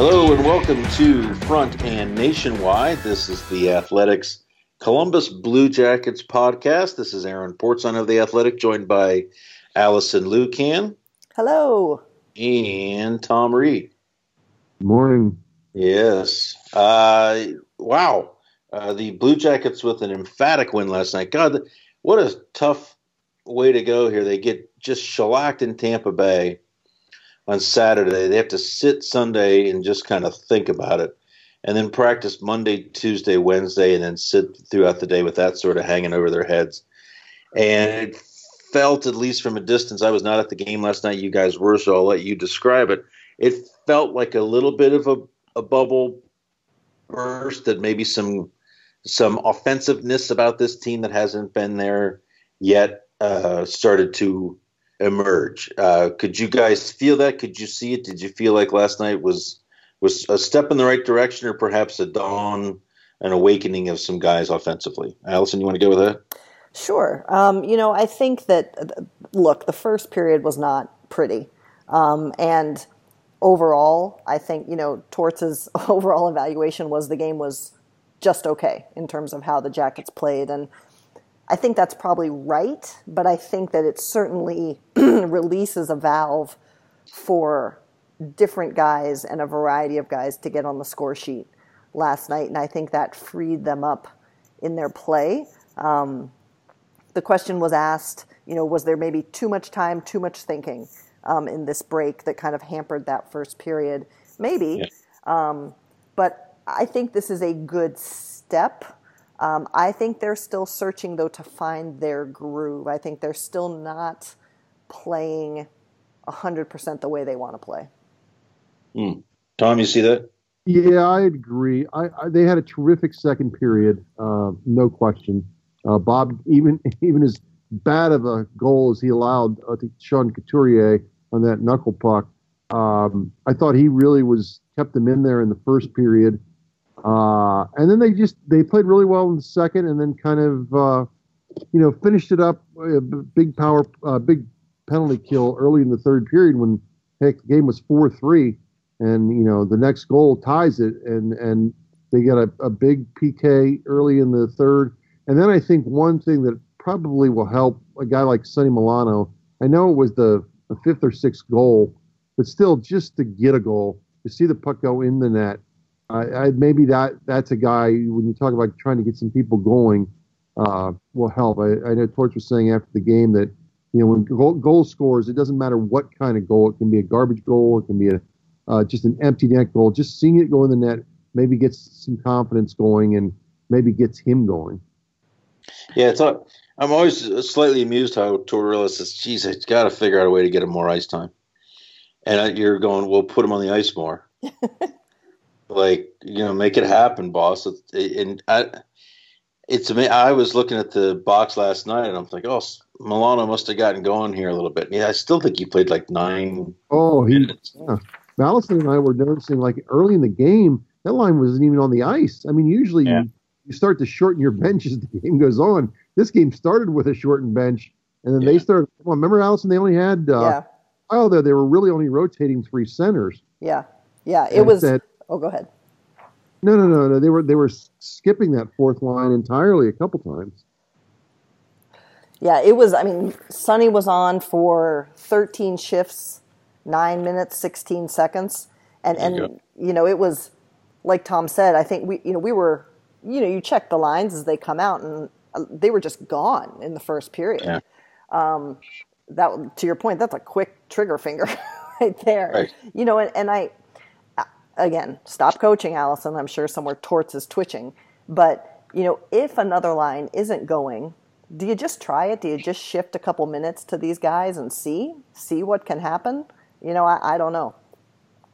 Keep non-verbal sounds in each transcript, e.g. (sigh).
Hello and welcome to Front and Nationwide. This is the Athletics Columbus Blue Jackets podcast. This is Aaron Portzline of the Athletic, joined by Allison Lukan Hello. and Tom Reed. Morning. Yes. Uh, wow. Uh, the Blue Jackets with an emphatic win last night. God, what a tough way to go here. They get just shellacked in Tampa Bay on Saturday. They have to sit Sunday and just kind of think about it, and then practice Monday, Tuesday, Wednesday, and then sit throughout the day with that sort of hanging over their heads. And it felt, at least from a distance, I was not at the game last night. You guys were, so I'll let you describe it. It felt like a little bit of a, a bubble burst, that maybe some some offensiveness about this team that hasn't been there yet uh, started to emerge. Uh, could you guys feel that? Could you see it? Did you feel like last night was was a step in the right direction, or perhaps a dawn, an awakening of some guys offensively? Allison, you want to go with that? Sure. Um, you know, I think that, look, the first period was not pretty. Um, and overall, I think, you know, Torts' (laughs) overall evaluation was the game was just okay in terms of how the Jackets played. And I think that's probably right, but I think that it certainly (clears throat) releases a valve for different guys and a variety of guys to get on the score sheet last night. And I think that freed them up in their play. Um, the question was asked, you know, was there maybe too much time, too much thinking um, in this break that kind of hampered that first period? Maybe. Yeah. Um, but I think this is a good step. Um, I think they're still searching, though, to find their groove. I think they're still not playing 100% the way they want to play. Mm. Tom, you see that? Yeah, I agree. I, I, they had a terrific second period, uh, no question. Uh, Bob, even (laughs) even as bad of a goal as he allowed uh, to Sean Couturier on that knuckle puck, um, I thought he really was kept them in there in the first period. Uh, and then they just they played really well in the second, and then kind of uh, you know finished it up a big power, uh, big penalty kill early in the third period when heck the game was four three, and you know the next goal ties it, and and they get a, a big PK early in the third, and then I think one thing that probably will help a guy like Sonny Milano. I know it was the, the fifth or sixth goal, but still just to get a goal, to see the puck go in the net I, I, maybe that that's a guy when you talk about trying to get some people going. uh, will help. I, I know Torts was saying after the game that you know when goal, goal scores, it doesn't matter what kind of goal. It can be a garbage goal. It can be a uh, just an empty net goal. Just seeing it go in the net maybe gets some confidence going and maybe gets him going. Yeah, it's. A, I'm always slightly amused how Tortorella says, "Geez, I got to figure out a way to get him more ice time," and you're going, "We'll put him on the ice more." (laughs) like you know, make it happen, boss. And I, it's me. I was looking at the box last night, and I'm like, "Oh, Milano must have gotten going here a little bit." Yeah, I still think he played like nine. Oh, he. Minutes. Yeah. Allison and I were noticing like early in the game that line wasn't even on the ice. I mean, usually yeah. you, you start to shorten your (laughs) bench as the game goes on this game started with a shortened bench, and then yeah. they started. Well, remember, Allison? They only had uh, yeah. oh, there they were really only rotating three centers. Yeah, yeah. It and was. Said, oh, go ahead. No, no, no, no. They were they were skipping that fourth line entirely a couple times. Yeah, it was. I mean, Sonny was on for 13 shifts, nine minutes, 16 seconds, and and you, you know it was like Tom said. I think we you know we were you know you check the lines as they come out, and they were just gone in the first period. Yeah. Um, that to your point, that's a quick trigger finger (laughs) right there. Right. You know, and, and I again stop coaching, Allison. I'm sure somewhere Torts is twitching, but you know, if another line isn't going, do you just try it? Do you just shift a couple minutes to these guys and see see what can happen? You know, I, I don't know.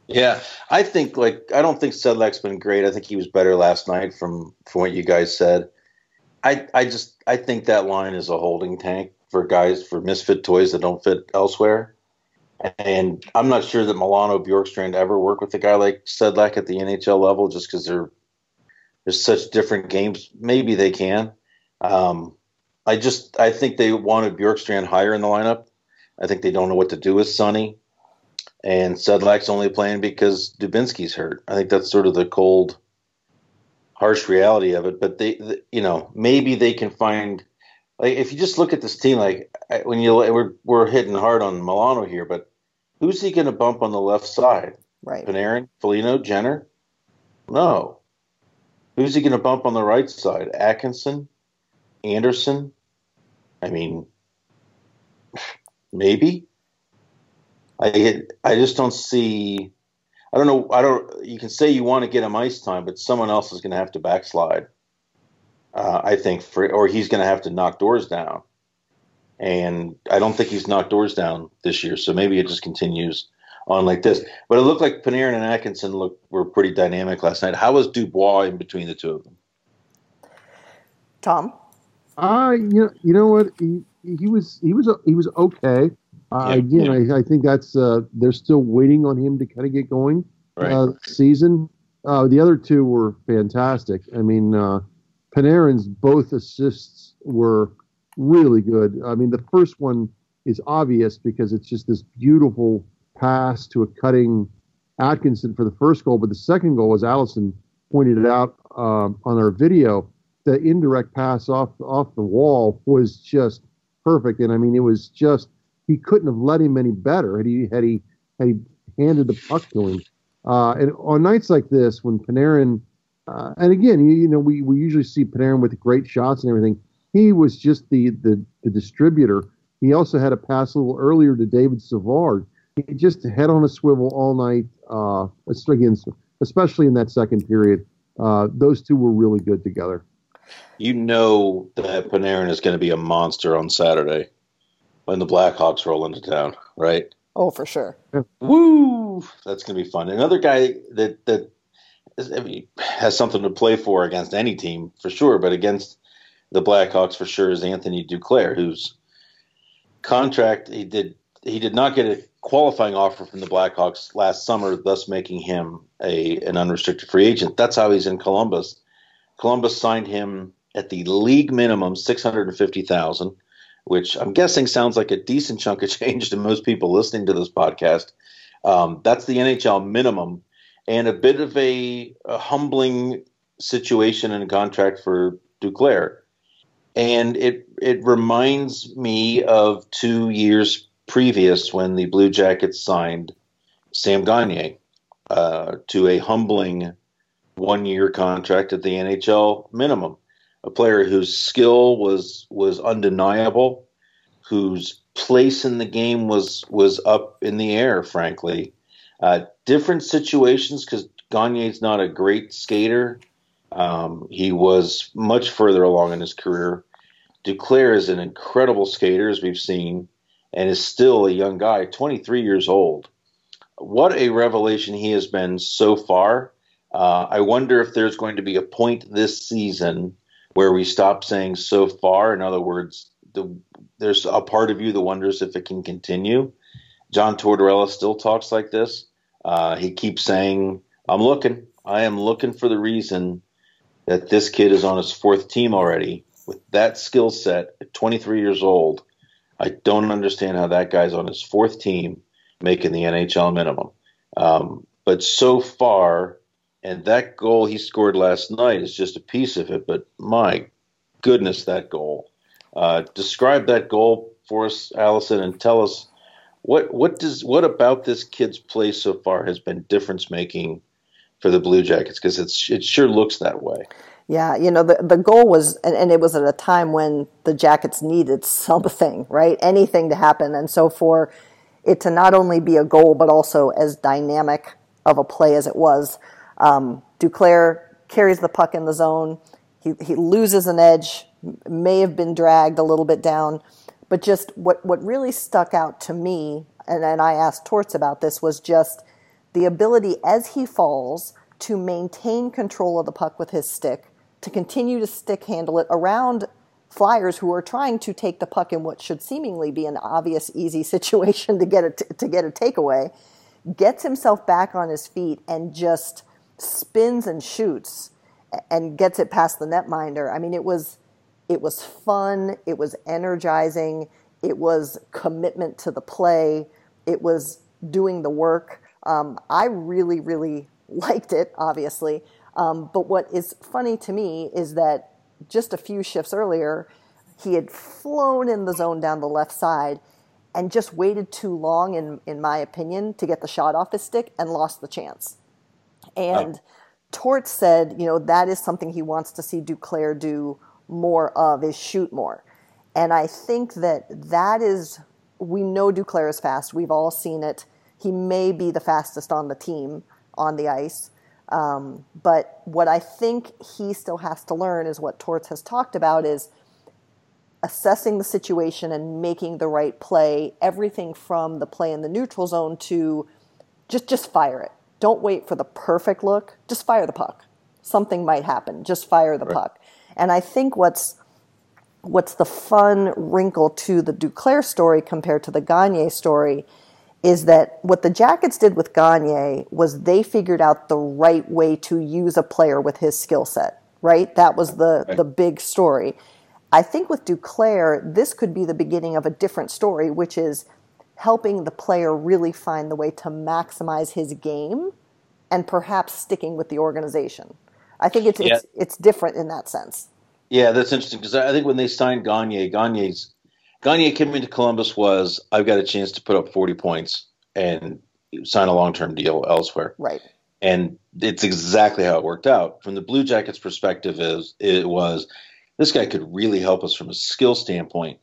Yeah, I think like I don't think Sedlak's been great. I think he was better last night from from what you guys said. I I just I think that line is a holding tank for guys for misfit toys that don't fit elsewhere. And I'm not sure that Milano Bjorkstrand ever work with a guy like Sedlak at the NHL level, just because they're there's such different games. Maybe they can. Um, I just I think they wanted Bjorkstrand higher in the lineup. I think they don't know what to do with Sonny, and Sedlak's only playing because Dubinsky's hurt. I think that's sort of the cold harsh reality of it. But they, the, you know, maybe they can find like if you just look at this team, like when you we're we're hitting hard on Milano here, but who's he going to bump on the left side? Right, Panarin, Foligno, Jenner. No. Who's he going to bump on the right side? Atkinson, Anderson. I mean, maybe. I I just don't see I don't know. I don't. You can say you want to get him ice time, but someone else is going to have to backslide. Uh, I think for, or he's going to have to knock doors down, and I don't think he's knocked doors down this year. So maybe it just continues on like this. But it looked like Panarin and Atkinson look were pretty dynamic last night. How was Dubois in between the two of them? Tom, uh, you know, you know what he, he was he was he was okay. Uh, yeah, again, yeah. I, I, think that's uh, they're still waiting on him to kind of get going. Right. Uh, season. Uh, the other two were fantastic. I mean, uh, Panarin's both assists were really good. I mean, the first one is obvious because it's just this beautiful pass to a cutting Atkinson for the first goal, but the second goal, as Allison pointed it out um, on our video, the indirect pass off off the wall was just perfect. And I mean, it was just he couldn't have let him any better had he had he had he handed the puck to him. Uh, and on nights like this, when Panarin, uh, and again, you, you, know, we, we usually see Panarin with great shots and everything. He was just the, the, the distributor. He also had a pass a little earlier to David Savard. He just head on a swivel all night. Uh, especially in that second period, uh, those two were really good together. You know that Panarin is going to be a monster on Saturday when the Blackhawks roll into town, right? Oh, for sure. Woo! That's going to be fun. Another guy that that is, I mean, has something to play for against any team for sure, but against the Blackhawks for sure is Anthony Duclair, whose contract he did he did not get a qualifying offer from the Blackhawks last summer, thus making him a an unrestricted free agent. That's how he's in Columbus. Columbus signed him at the league minimum six hundred and fifty thousand which I'm guessing sounds like a decent chunk of (laughs) change to most people listening to this podcast. Um, that's the NHL minimum, and a bit of a, a humbling situation and contract for Duclair. And it it reminds me of two years previous when the Blue Jackets signed Sam Gagner uh, to a humbling one year contract at the NHL minimum. A player whose skill was was undeniable, whose place in the game was was up in the air. Frankly, uh, different situations because Gagner's not a great skater. Um, he was much further along in his career. Duclair is an incredible skater, as we've seen, and is still a young guy, 23 years old. What a revelation he has been so far. Uh, I wonder if there's going to be a point this season where we stop saying so far. In other words, the, there's a part of you that wonders if it can continue. John Tortorella still talks like this. Uh, he keeps saying, I'm looking. I am looking for the reason that this kid is on his fourth team already with that skill set at 23 years old. I don't understand how that guy's on his fourth team making the NHL minimum. Um, but so far, and that goal he scored last night is just a piece of it. But my goodness, that goal! Uh, describe that goal for us, Allison, and tell us what what does what about this kid's play so far has been difference making for the Blue Jackets because it's it sure looks that way. Yeah, you know the the goal was, and, and, it was at a time when the Jackets needed something, right? Anything to happen, and so for it to not only be a goal but also as dynamic of a play as it was, um, Duclair carries the puck in the zone. He he loses an edge, may have been dragged a little bit down, but just what what really stuck out to me, and, and I asked Torts about this, was just the ability as he falls to maintain control of the puck with his stick, to continue to stick handle it around flyers who are trying to take the puck in what should seemingly be an obvious easy (laughs) situation to get a to get a takeaway gets himself back on his feet and just spins and shoots and gets it past the netminder. I mean it was it was fun. It was energizing. It was commitment to the play. It was doing the work. Um, I really, really (laughs) liked it, obviously. Um, but what is funny to me is that just a few shifts earlier, he had flown in the zone down the left side and just waited too long, in, in my opinion, to get the shot off his stick and lost the chance. And oh. Torts said, you know, that is something he wants to see Duclair do more of, is shoot more. And I think that that is, we know Duclair is fast. We've all seen it he may be the fastest on the team on the ice. Um, but what I think he still has to learn is what Torts has talked about is assessing the situation and making the right play. Everything from the play in the neutral zone to just just fire it. Don't wait for the perfect look. Just fire the puck. Something might happen. Just fire the right. puck. And I think what's what's the fun wrinkle to the Duclair story compared to the Gagner story is that what the Jackets did with Gagner was they figured out the right way to use a player with his skill set, right? That was the, right. the big story. I think with Duclair, this could be the beginning of a different story, which is helping the player really find the way to maximize his game and perhaps sticking with the organization. I think it's, yeah. it's, it's different in that sense. Yeah, that's interesting because I think when they signed Gagner, Gagner's Gagne coming to Columbus was I've got a chance to put up 40 points and sign a long term deal elsewhere. Right. And it's exactly how it worked out. From the Blue Jackets' perspective, is it was this guy could really help us from a skill standpoint,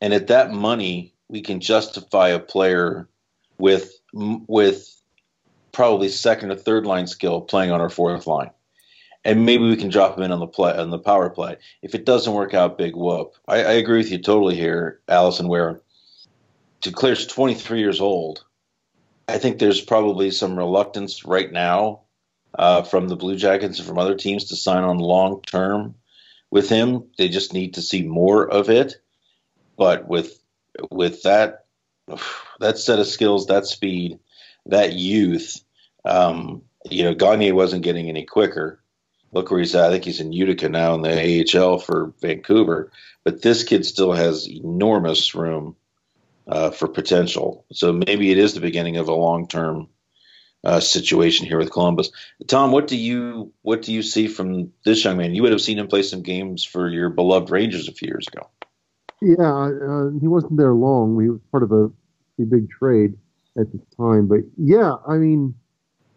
and at that money, we can justify a player with with probably second or third line skill playing on our fourth line and maybe we can drop him in on the play on the power play. If it doesn't work out, big whoop. I, I agree with you totally here, Allison. Where Duclair's 23 years old, I think there's probably some reluctance right now uh, from the Blue Jackets and from other teams to sign on long term with him. They just need to see more of it. But with with that that set of skills, that speed, that youth, um, you know, Gagner wasn't getting any quicker look where he's at. I think he's in Utica now in the AHL for Vancouver. But this kid still has enormous room uh, for potential. So maybe it is the beginning of a long term uh, situation here with Columbus. Tom, what do you what do you see from this young man? You would have seen him play some games for your beloved Rangers a few years ago. Yeah, uh, he wasn't there long. We was part of a, a big trade at the time, but yeah, I mean,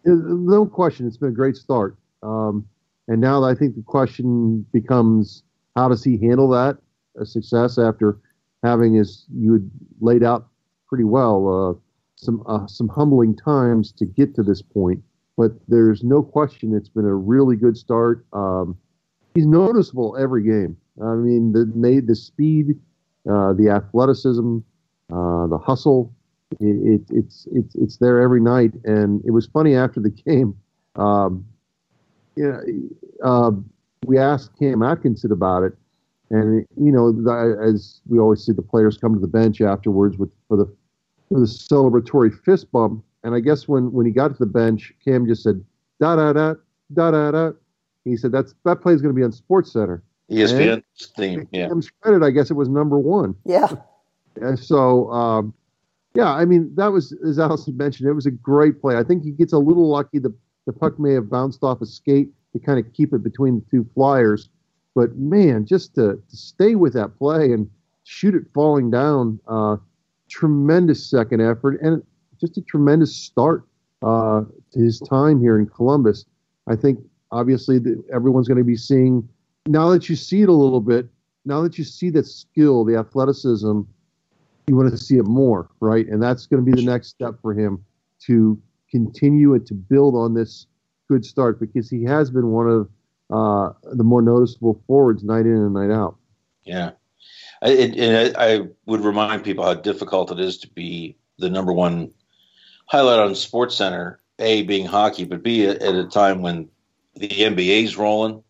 uh, no question, it's been a great start. Um, and now I think the question becomes how does he handle that a success after having, as you had laid out pretty well, uh, some uh, some humbling times to get to this point. But there's no question it's been a really good start. Um, he's noticeable every game. I mean, the the speed, uh, the athleticism, uh, the hustle. It, it, it's it's it's there every night. And it was funny after the (laughs) game. Um, you know, uh, we asked Cam Atkinson about it, and you know, the, as we always see, the players come to the bench afterwards with for the for the celebratory fist bump. And I guess when when he got to the bench, Cam just said da da da da da da. He said that's that play is going to be on SportsCenter. ESPN theme, yeah. Cam's credit, I guess it was number one. Yeah. And so, um, yeah, I mean, that was, as Allison mentioned, it was a great play. I think he gets a little lucky. The, the puck may have bounced off a skate to kind of keep it between the two flyers. But man, just to, to stay with that play and shoot it falling down, uh, tremendous second effort and just a tremendous start uh, to his time here in Columbus. I think obviously the, everyone's going to be seeing now that you see it a little bit, now that you see that skill, the athleticism, you want to see it more, right? And that's going to be the next step for him to continue and to build on this good start because he has been one of uh, the more noticeable forwards night in and night out. Yeah. I, and I, I would remind people how difficult it is to be the number one highlight on SportsCenter. A being hockey, but B at a time when the NBA's rolling,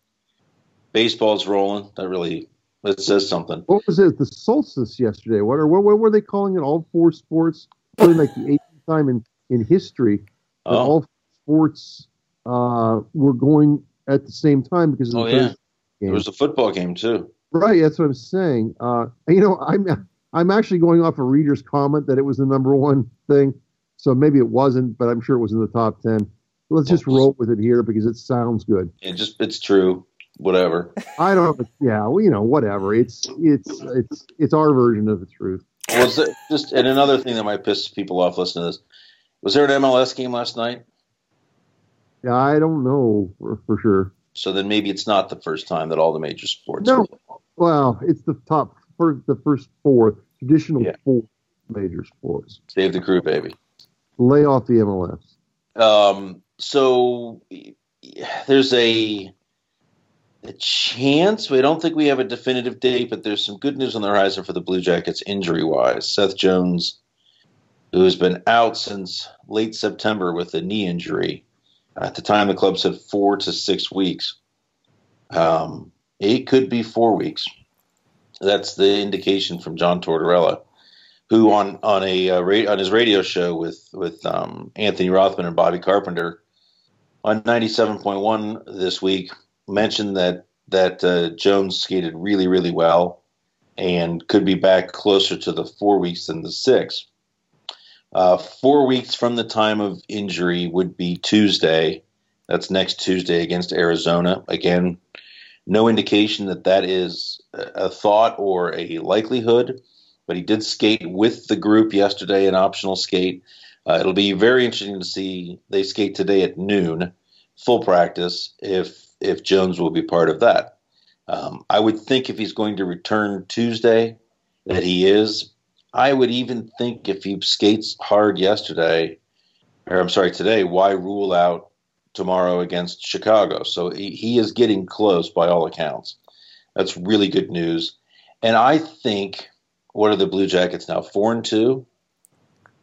baseball's rolling. That really that says something. What was it? The solstice yesterday. What or what, what were they calling it? All four sports, putting like the eighth time in in history that Oh. all sports uh, were going at the same time because of the Oh yeah, game. was a football game too. Right, that's what I'm saying. Uh, you know, I'm I'm actually going off a reader's comment that it was the number one thing, so maybe it wasn't, but I'm sure it was in the top ten. Let's just roll with it here because it sounds good. It just it's true. Whatever. I don't. Know. Yeah, well, you know, whatever. It's it's it's it's our version of the truth. Was it just and another thing that might piss people off listening to this? Was there an MLS game last night? Yeah, I don't know for, for sure. So then maybe it's not the first time that all the major sports. No, well, it's the top for the first four traditional Yeah. four major sports. Save the crew, baby. Lay off the MLS. Um, so there's a a chance. We don't think we have a definitive date, but there's some good news on the horizon for the Blue Jackets injury wise. Seth Jones, who has been out since late September with a knee injury, at the time the club said four to six weeks. Um, it could be four weeks. That's the indication from John Tortorella who on on a uh, ra- on his radio show with with um, Anthony Rothman and Bobby Carpenter on ninety seven point one this week mentioned that that uh, Jones skated really really well and could be back closer to the four weeks than the six. Uh, four weeks from the time of injury would be Tuesday. That's next Tuesday against Arizona. Again, no indication that that is a thought or a likelihood but he did skate with the group yesterday, an optional skate. Uh, it'll be very interesting to see they skate today at noon, full practice. If if Jones will be part of that, um, I would think if he's going to return Tuesday, that he is. I would even think if he skates hard yesterday, or I'm sorry, today, why rule out tomorrow against Chicago? So he, he is getting close by all accounts. That's really good news. And I think what are the Blue Jackets now? Four and two.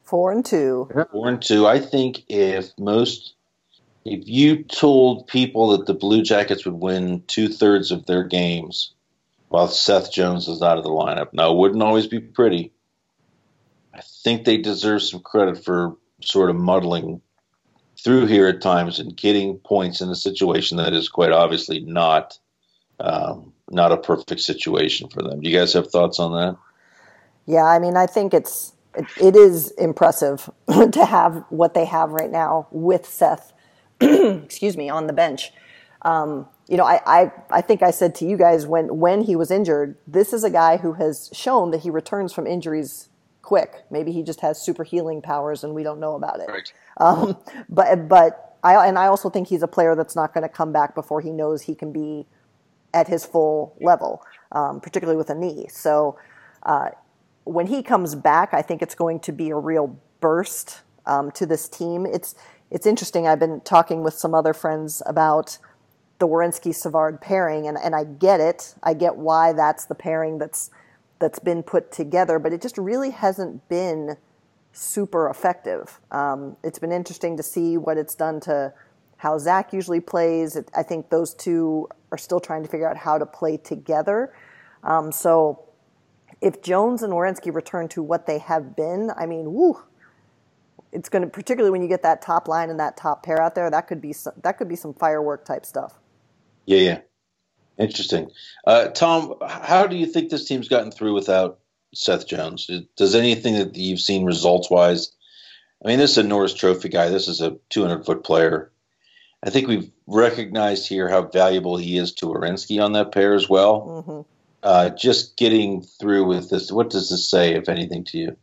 Four and two. Four and two. I think if most, if you told people that the Blue Jackets would win two thirds of their games while Seth Jones is out of the lineup, now it wouldn't always be pretty. I think they deserve some credit for sort of muddling through here at times and getting points in a situation that is quite obviously not um, not a perfect situation for them. Do you guys have thoughts on that? Yeah, I mean, I think it's it, it is impressive (laughs) to have what they have right now with Seth, (clears throat) excuse me, on the bench. Um, you know, I, I I think I said to you guys when when he was injured, this is a guy who has shown that he returns from injuries quick. Maybe he just has super healing powers and we don't know about it. Right. Um, but but I and I also think he's a player that's not going to come back before he knows he can be at his full level, um, particularly with a knee. So uh, when he comes back, I think it's going to be a real burst um, to this team. It's it's interesting. I've been talking with some other friends about the Werenski Savard pairing, and, and I get it. I get why that's the pairing that's that's been put together, but it just really hasn't been super effective. Um, it's been interesting to see what it's done to how Zach usually plays. It, I think those two are still trying to figure out how to play together. Um, so if Jones and Werenski return to what they have been, I mean, woo, it's going to particularly when you get that top line and that top pair out there, that could be some, that could be some firework type stuff. Yeah, yeah, interesting. Uh, Tom, how do you think this team's gotten through without Seth Jones? Does anything that you've seen results wise? I mean, this is a Norris Trophy guy. This is a 200 foot player. I think we've recognized here how valuable he is to Werenski on that pair as well. Mm-hmm. Uh, just getting through with this, what does this say, if anything, to you?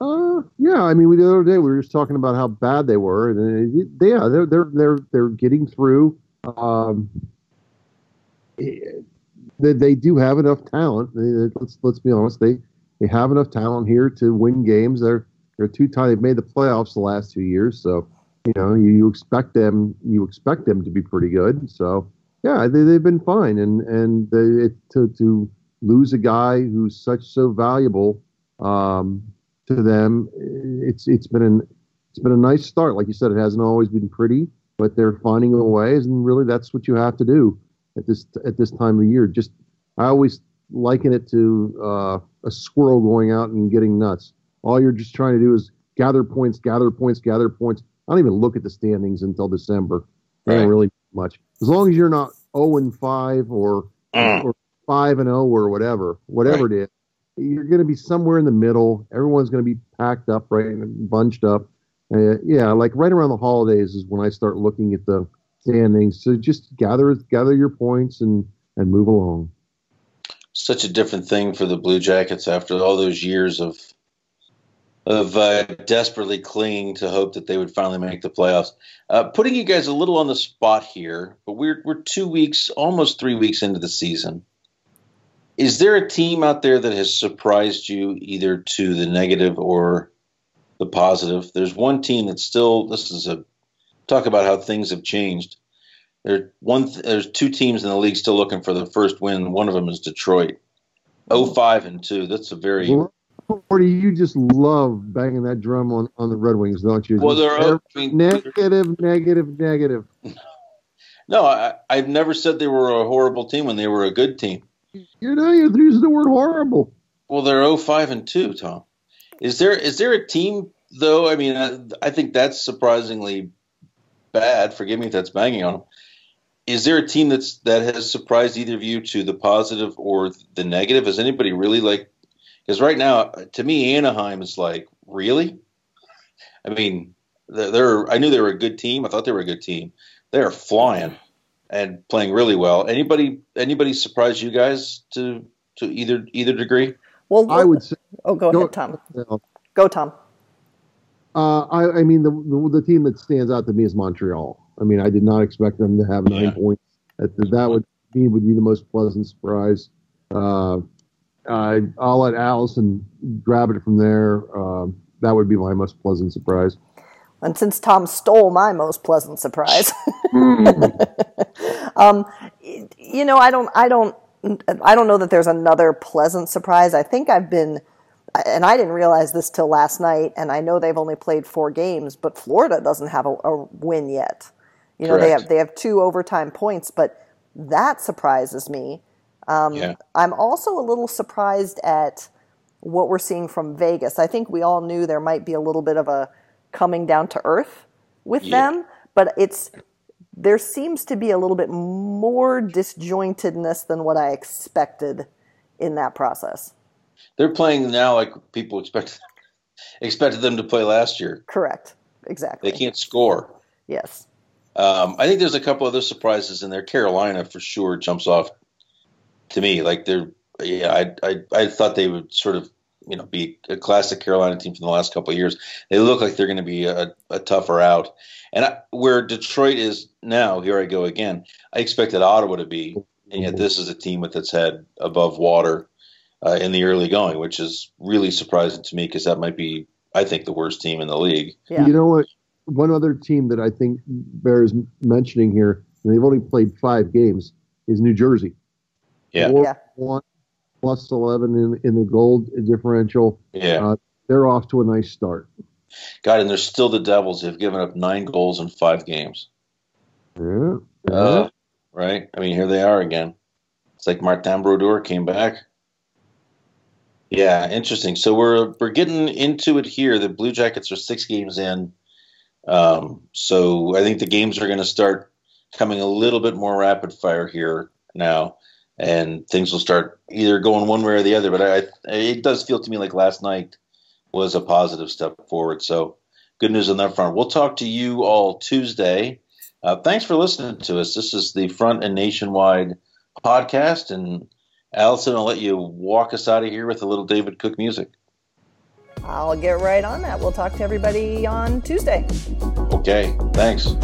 Uh, yeah. I mean, we, the other day we were just talking about how bad they were, and they, yeah, they're they're they're they're getting through. Um, they, they do have enough talent. They, let's let's be honest. They they have enough talent here to win games. They're they're two time. They've made the playoffs the last two years, so you know you, you expect them you expect them to be pretty good. So yeah, they they've been fine, and and they, it, to to lose a guy who's such so valuable um, to them, it's it's been an it's been a nice start. Like you said, it hasn't always been pretty, but they're finding a ways, and really that's what you have to do at this at this time of year. Just I always liken it to uh, a squirrel going out and getting nuts. All you're just trying to do is gather points, gather points, gather points. I don't even look at the standings until December. Right. Not really much. As long as you're not 0 and 5 or mm. or 5 and 0 or whatever, whatever right. it is, you're going to be somewhere in the middle. Everyone's going to be packed up, right, and bunched up. Uh, yeah, like right around the holidays is when I start looking at the standings. So just gather gather your points and and move along. Such a different thing for the Blue Jackets after all those years of of uh, desperately clinging to hope that they would finally make the playoffs. Uh, putting you guys a little on the spot here, but we're we're two weeks, almost three weeks into the season. Is there a team out there that has surprised you either to the negative or the positive? There's one team that's still. This is a talk about how things have changed. There one there's two teams in the league still looking for the first win. One of them is Detroit. 05 and 2. That's a very Gordy, you just love banging that drum on, on the Red Wings, don't you? Well, they're negative, negative, negative. (laughs) No, I, I've never said they were a horrible team when they were a good team. You know, you're using the word horrible. Well, they're 05 and 2, Tom. Is there is there a team though? I mean, I, I think that's surprisingly bad. Forgive me if that's banging on them. Is there a team that's that has surprised either of you to the positive or the negative? Has anybody really like? Because right now, to me, Anaheim is like really. I mean, they're, they're. I knew they were a good team. I thought they were a good team. They are flying and playing really well. Anybody anybody surprise you guys to to either either degree? Well, I would say. Oh, go, go ahead, Tom. Go, Tom. Uh, I, I, mean, the, the, the team that stands out to me is Montreal. I mean, I did not expect them to have nine yeah. points. That, that would be would be the most pleasant surprise. Uh, I, I'll let Allison grab it from there. Uh, that would be my most pleasant surprise. And since Tom stole my most pleasant surprise, (laughs) um, you know, I don't, I don't, I don't know that there's another pleasant surprise. I think I've been and I didn't realize this till last night, and I know they've only played four games, but Florida doesn't have a, a win yet. You know, Correct. they have they have two overtime points, but that surprises me. Um, yeah. I'm also a little surprised at what we're seeing from Vegas. I think we all knew there might be a little bit of a coming down to earth with yeah. them, but it's there seems to be a little bit more disjointedness than what I expected in that process. They're playing now like people expected expected them to play last year. Correct. Exactly. They can't score. Yes. Um, I think there's a couple other surprises in there. Carolina for sure jumps off to me. Like they're yeah, I I I thought they would sort of you know be a classic Carolina team from the last couple of years. They look like they're going to be a, a, tougher out. And I, where Detroit is now, here I go again. I expected Ottawa to be, and yet this is a team with its head above water uh, in the early going, which is really surprising to me because that might be, I think, the worst team in the league. Yeah. You know what? One other team that I think bears mentioning here, and they've only played five games, is New Jersey. Yeah. Four, yeah. One, plus 11 in, in the goal differential. Yeah. Uh, they're off to a nice start. God, and they're still the Devils. They've given up nine goals in five games. Yeah. Uh, right? I mean, here they are again. It's like Martin Brodeur came back. Yeah, interesting. So we're we're getting into it here. The Blue Jackets are six games in. Um, so I think the games are going to start coming a little bit more rapid fire here now and things will start either going one way or the other. But I, it does feel to me like last night was a positive step forward. So good news on that front. We'll talk to you all Tuesday. Uh, thanks for listening to us. This is the Front and Nationwide podcast. And Allison, I'll let you walk us out of here with a little David Cook music. I'll get right on that. We'll talk to everybody on Tuesday. Okay. Thanks.